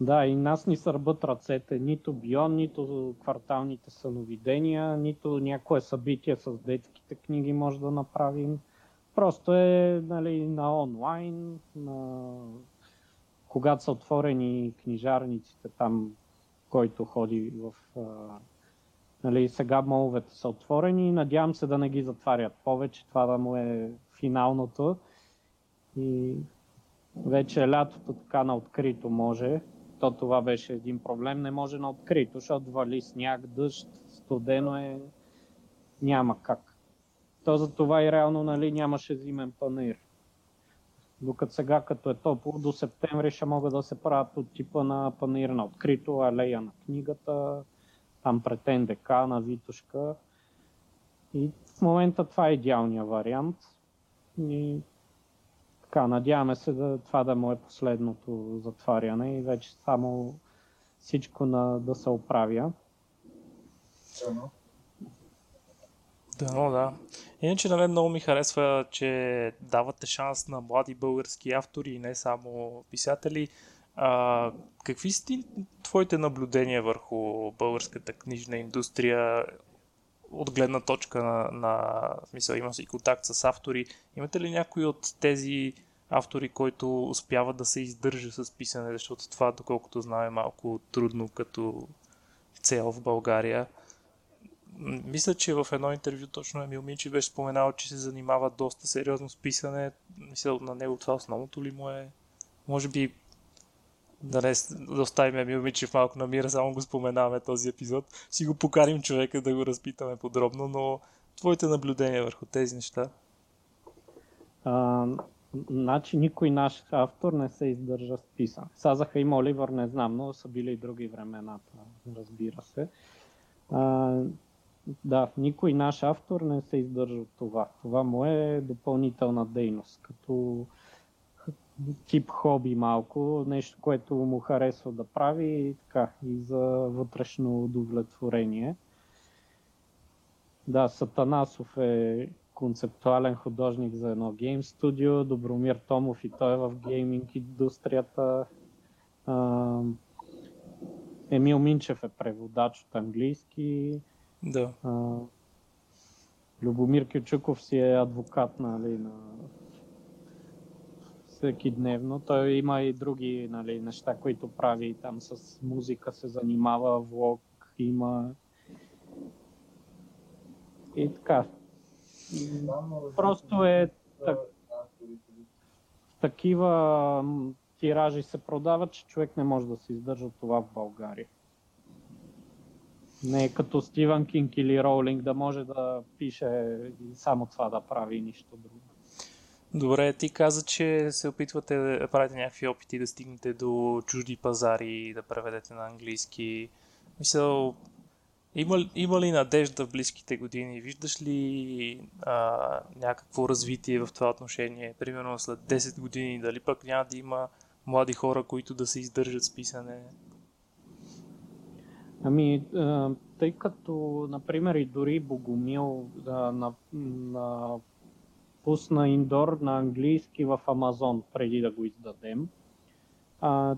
да и нас ни сърбат ръцете. Нито Бион, нито кварталните съновидения, нито някое събитие с детските книги може да направим. Просто е нали, на онлайн, на... когато са отворени книжарниците там, който ходи в... Нали, сега моловете са отворени, надявам се да не ги затварят повече, това да му е финалното. И вече лятото така на открито може, то това беше един проблем. Не може на открито, защото вали сняг, дъжд, студено е, няма как. То за това и реално нали, нямаше зимен панир. Докато сега, като е топло, до септември ще могат да се правят от типа на панир на открито, алея на книгата, там пред НДК, на Витушка. И в момента това е идеалният вариант. И така, надяваме се да, това да му е последното затваряне и вече само всичко на, да се оправя. Да, да. Иначе на мен много ми харесва, че давате шанс на млади български автори и не само писатели. А, какви са ти твоите наблюдения върху българската книжна индустрия от гледна точка на, на смисъл, имам си контакт с автори. Имате ли някой от тези автори, който успява да се издържа с писане, защото това, доколкото знам, е малко трудно като цел в България. Мисля, че в едно интервю точно Емил Минчи беше споменал, че се занимава доста сериозно с писане. Мисля, на него това основното ли му е? Може би да не да оставим Емил Мичев малко на мира, само го споменаваме този епизод. Си го покарим човека да го разпитаме подробно, но твоите наблюдения върху тези неща? А, значи никой наш автор не се издържа с писане. Сазаха има Оливър, не знам, но са били и други времената, разбира се. А, да, никой наш автор не се издържа от това. Това му е допълнителна дейност, като тип хоби малко, нещо, което му харесва да прави и така, и за вътрешно удовлетворение. Да, Сатанасов е концептуален художник за едно гейм студио, Добромир Томов и той е в гейминг индустрията. Емил Минчев е преводач от английски. Да. Любомир Кючуков си е адвокат нали, на всеки дневно. Той има и други нали, неща, които прави. Там с музика се занимава, влог има. И така. Просто е так... такива тиражи се продават, че човек не може да се издържа това в България. Не е като Стивън Кинг или Роулинг да може да пише само това да прави и нищо друго. Добре, ти каза, че се опитвате да правите някакви опити да стигнете до чужди пазари, да преведете на английски. Мисля, има, има ли надежда в близките години? Виждаш ли а, някакво развитие в това отношение? Примерно след 10 години, дали пък няма да има млади хора, които да се издържат с писане? Ами, тъй като, например, и дори Богомил на, на пусна индор на английски в Амазон преди да го издадем. А,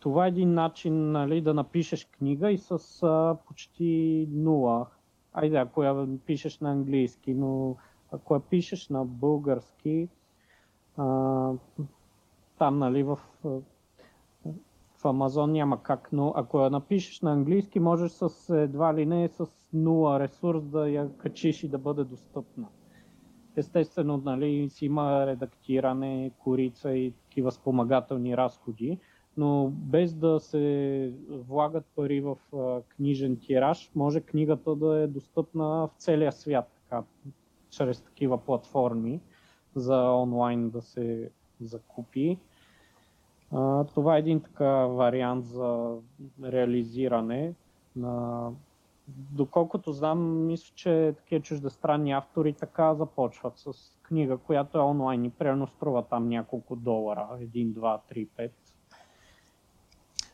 това е един начин нали, да напишеш книга и с а, почти нула. Айде, ако я пишеш на английски, но ако я пишеш на български, а, там нали, в, в Амазон няма как, но ако я напишеш на английски, можеш с едва ли не с нула ресурс да я качиш и да бъде достъпна. Естествено, нали, си има редактиране, корица и такива спомагателни разходи, но без да се влагат пари в книжен тираж, може книгата да е достъпна в целия свят, така, чрез такива платформи за онлайн да се закупи. Това е един така вариант за реализиране на доколкото знам, мисля, че такива чуждестранни автори така започват с книга, която е онлайн и примерно струва там няколко долара. 1, 2, 3, 5.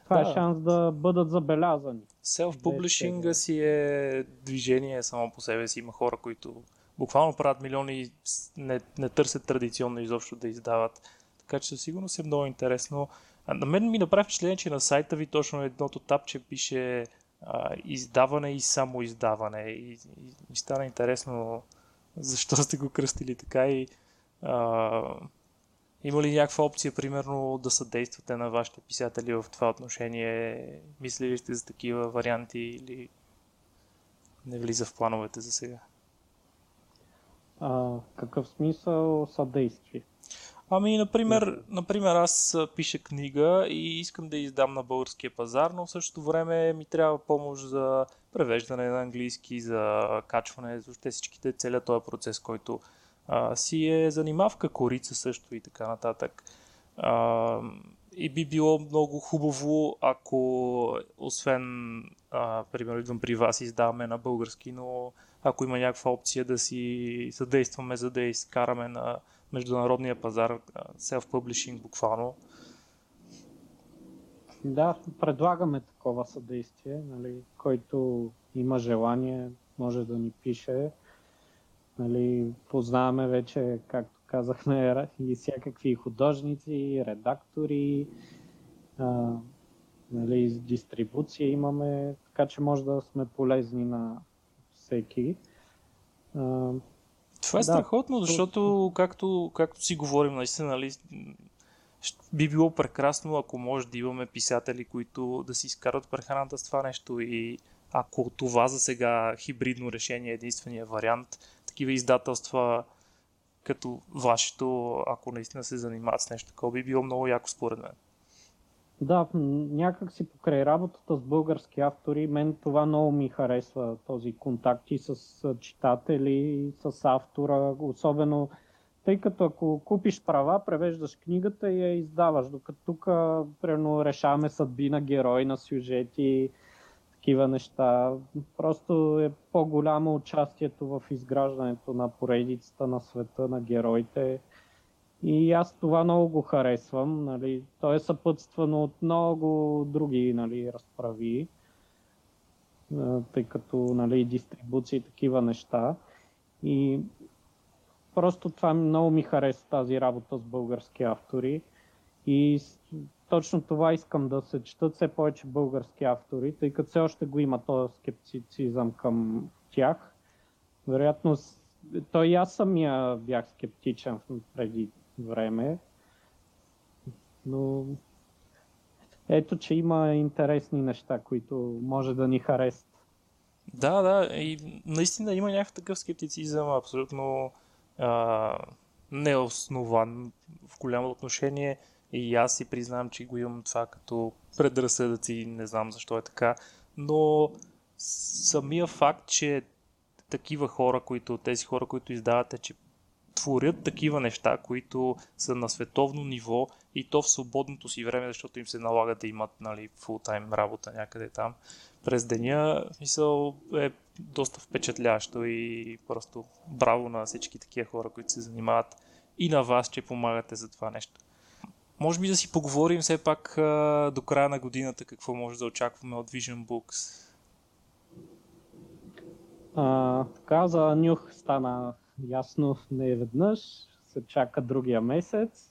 Това е да. е шанс да бъдат забелязани. Self-publishing си е движение само по себе си. Има хора, които буквално правят милиони и не, не търсят традиционно изобщо да издават. Така че със сигурност е много интересно. А на мен ми направи впечатление, че на сайта ви точно едното тапче пише а, издаване и само издаване. И, и, и стана интересно защо сте го кръстили така и а, има ли някаква опция, примерно, да съдействате на вашите писатели в това отношение? Мислили сте за такива варианти или не влиза в плановете за сега? А, какъв смисъл съдействие? Ами, например, например, аз пиша книга и искам да издам на българския пазар, но в същото време ми трябва помощ за превеждане на английски, за качване, въобще всичките, целият този процес, който а, си е занимавка, корица също и така нататък. А, и би било много хубаво, ако освен, а, примерно идвам при вас, издаваме на български, но ако има някаква опция да си съдействаме, за да изкараме на международния пазар, self-publishing буквално. Да, предлагаме такова съдействие, нали, който има желание, може да ни пише. Нали, познаваме вече, както казахме, и всякакви художници, редактори, а, нали, дистрибуция имаме, така че може да сме полезни на всеки. А, това е да, страхотно, защото както, както си говорим, наистина, нали, би било прекрасно, ако може да имаме писатели, които да си изкарат прехраната с това нещо и ако това за сега хибридно решение е единствения вариант, такива издателства като вашето, ако наистина се занимават с нещо такова, би било много яко според мен. Да, някак си покрай работата с български автори, мен това много ми харесва, този контакт и с читатели, с автора, особено тъй като ако купиш права, превеждаш книгата и я издаваш, докато тук примерно решаваме съдби на герои, на сюжети, такива неща. Просто е по-голямо участието в изграждането на поредицата на света, на героите. И аз това много го харесвам. Нали. То е съпътствано от много други нали, разправи, тъй като нали, дистрибуции и такива неща. И просто това много ми харесва тази работа с български автори. И точно това искам да се четат все повече български автори, тъй като все още го има този скептицизъм към тях. Вероятно, той и аз самия бях скептичен преди време, но ето, че има интересни неща, които може да ни харесат. Да, да, и наистина има някакъв такъв скептицизъм, абсолютно а, неоснован в голямо отношение. И аз си признавам, че го имам това като предразсъдъци, не знам защо е така. Но самия факт, че такива хора, които, тези хора, които издавате, че творят такива неща, които са на световно ниво и то в свободното си време, защото им се налага да имат нали, фултайм работа някъде там през деня, мисъл е доста впечатляващо и просто браво на всички такива хора, които се занимават и на вас, че помагате за това нещо. Може би да си поговорим все пак до края на годината какво може да очакваме от Vision Books. А, така за Нюх стана ясно не веднъж, се чака другия месец.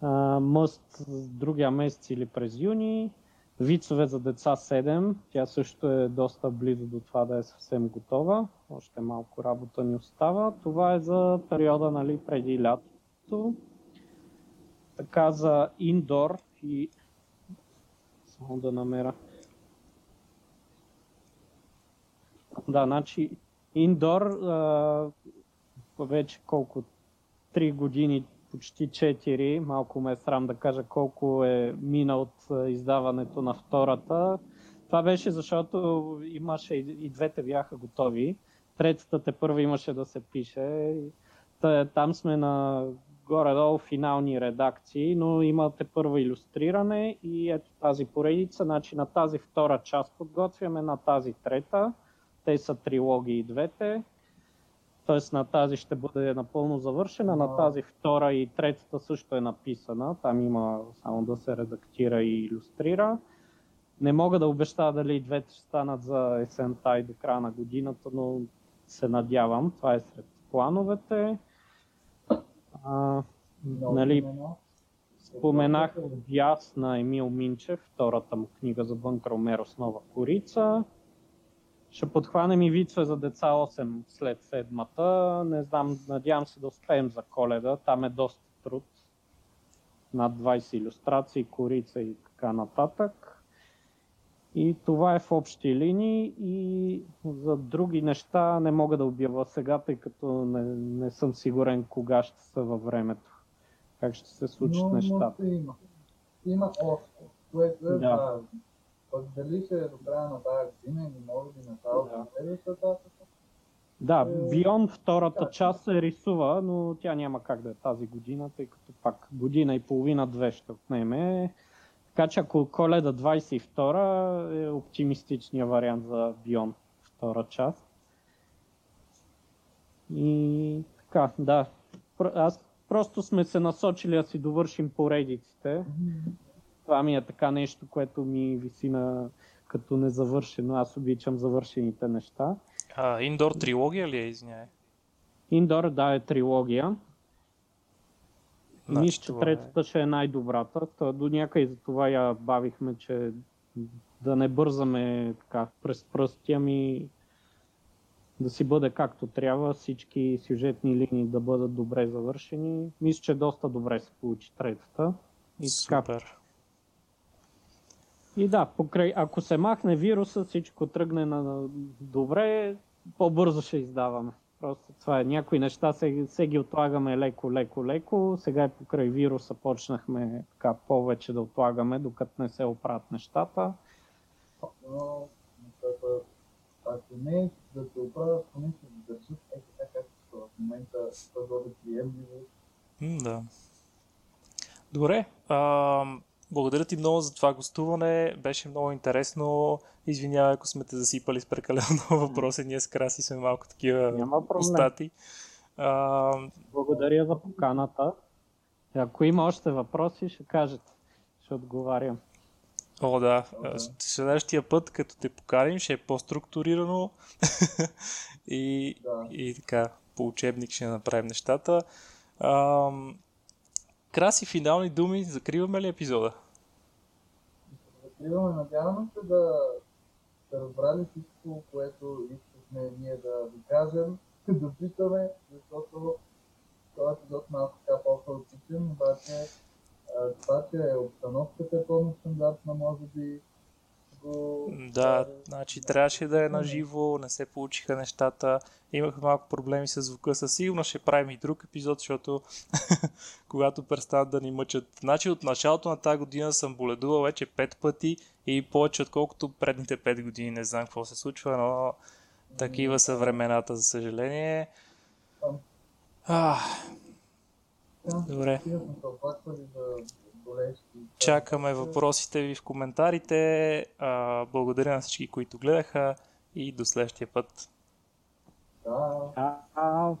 А, Мъст другия месец или през юни. Вицове за деца 7, тя също е доста близо до това да е съвсем готова. Още малко работа ни остава. Това е за периода нали, преди лятото. Така за индор и... Само да намеря. Да, значи индор вече колко 3 години, почти 4, малко ме е срам да кажа колко е мина от издаването на втората. Това беше защото имаше и двете бяха готови. Третата те първа имаше да се пише. Там сме на горе-долу финални редакции, но имате първо иллюстриране и ето тази поредица. Значи на тази втора част подготвяме, на тази трета. Те са трилогии двете. Тоест на тази ще бъде напълно завършена, на тази втора и третата също е написана. Там има само да се редактира и иллюстрира. Не мога да обещая дали двете ще станат за есента и до края на годината, но се надявам. Това е сред плановете. А, нали, споменах Вяс на Емил Минчев, втората му книга за Бънкър Омеро с нова корица. Ще подхванем и вицове за деца 8 след седмата. Не знам, надявам се да успеем за коледа. Там е доста труд. Над 20 иллюстрации, корица и така нататък. И това е в общи линии и за други неща не мога да обява сега, тъй като не, не съм сигурен кога ще са във времето. Как ще се случат Но, нещата. Има. Има още, което е да. Пък дали ще е до края на тази година или може би началото на следващата Да, Е, Бион втората да. част се рисува, но тя няма как да е тази година, тъй като пак година и половина-две ще отнеме. Така че ако Коледа 22 е оптимистичният вариант за Бион втора част. И така, да. Аз просто сме се насочили да си довършим поредиците. Това ми е така нещо, което ми виси на като незавършено. Аз обичам завършените неща. А, индор трилогия ли е, извиняй? Индор, да, е трилогия. Значи Мисля, че е- третата ще е най-добрата. Та до някъде за това я бавихме, че да не бързаме така през пръсти, ами да си бъде както трябва, всички сюжетни линии да бъдат добре завършени. Мисля, че доста добре се получи третата. И така. И да, покрай, ако се махне вируса, всичко тръгне на добре, по-бързо ще издаваме. Просто това е. Някои неща се, се ги отлагаме леко, леко, леко. Сега и покрай вируса почнахме така повече да отлагаме, докато не се оправят нещата. Но ако не да се оправят, поне ще ги държат е така, както в момента, това бъде приемливо. Да. Добре. А, благодаря ти много за това гостуване. Беше много интересно. Извинявай, ако сме те засипали с прекалено въпроси. Ние с Краси сме малко такива Няма устати. А, Благодаря за поканата. Ако има още въпроси, ще кажете. Ще отговарям. о, да. Окей. Следващия път, като те поканим, ще е по-структурирано и, Да. и така, по учебник ще направим нещата. Ам, Краси, финални думи. Закриваме ли епизода? Закриваме, надяваме се да сте разбрали всичко, което искахме ние да ви кажем, да питаме, защото този епизод малко така по-хаотичен, обаче това, че обстановката е по-нестандартна, може би го... Да, значи трябваше да е на живо, не се получиха нещата. Имахме малко проблеми с звука. Със сигурност ще правим и друг епизод, защото когато престанат да ни мъчат. Значи от началото на тази година съм боледувал вече пет пъти и повече отколкото предните пет години. Не знам какво се случва, но такива са времената, за съжаление. А, Да, добре. Стига Чакаме въпросите ви в коментарите. А, благодаря на всички, които гледаха и до следващия път. Чао!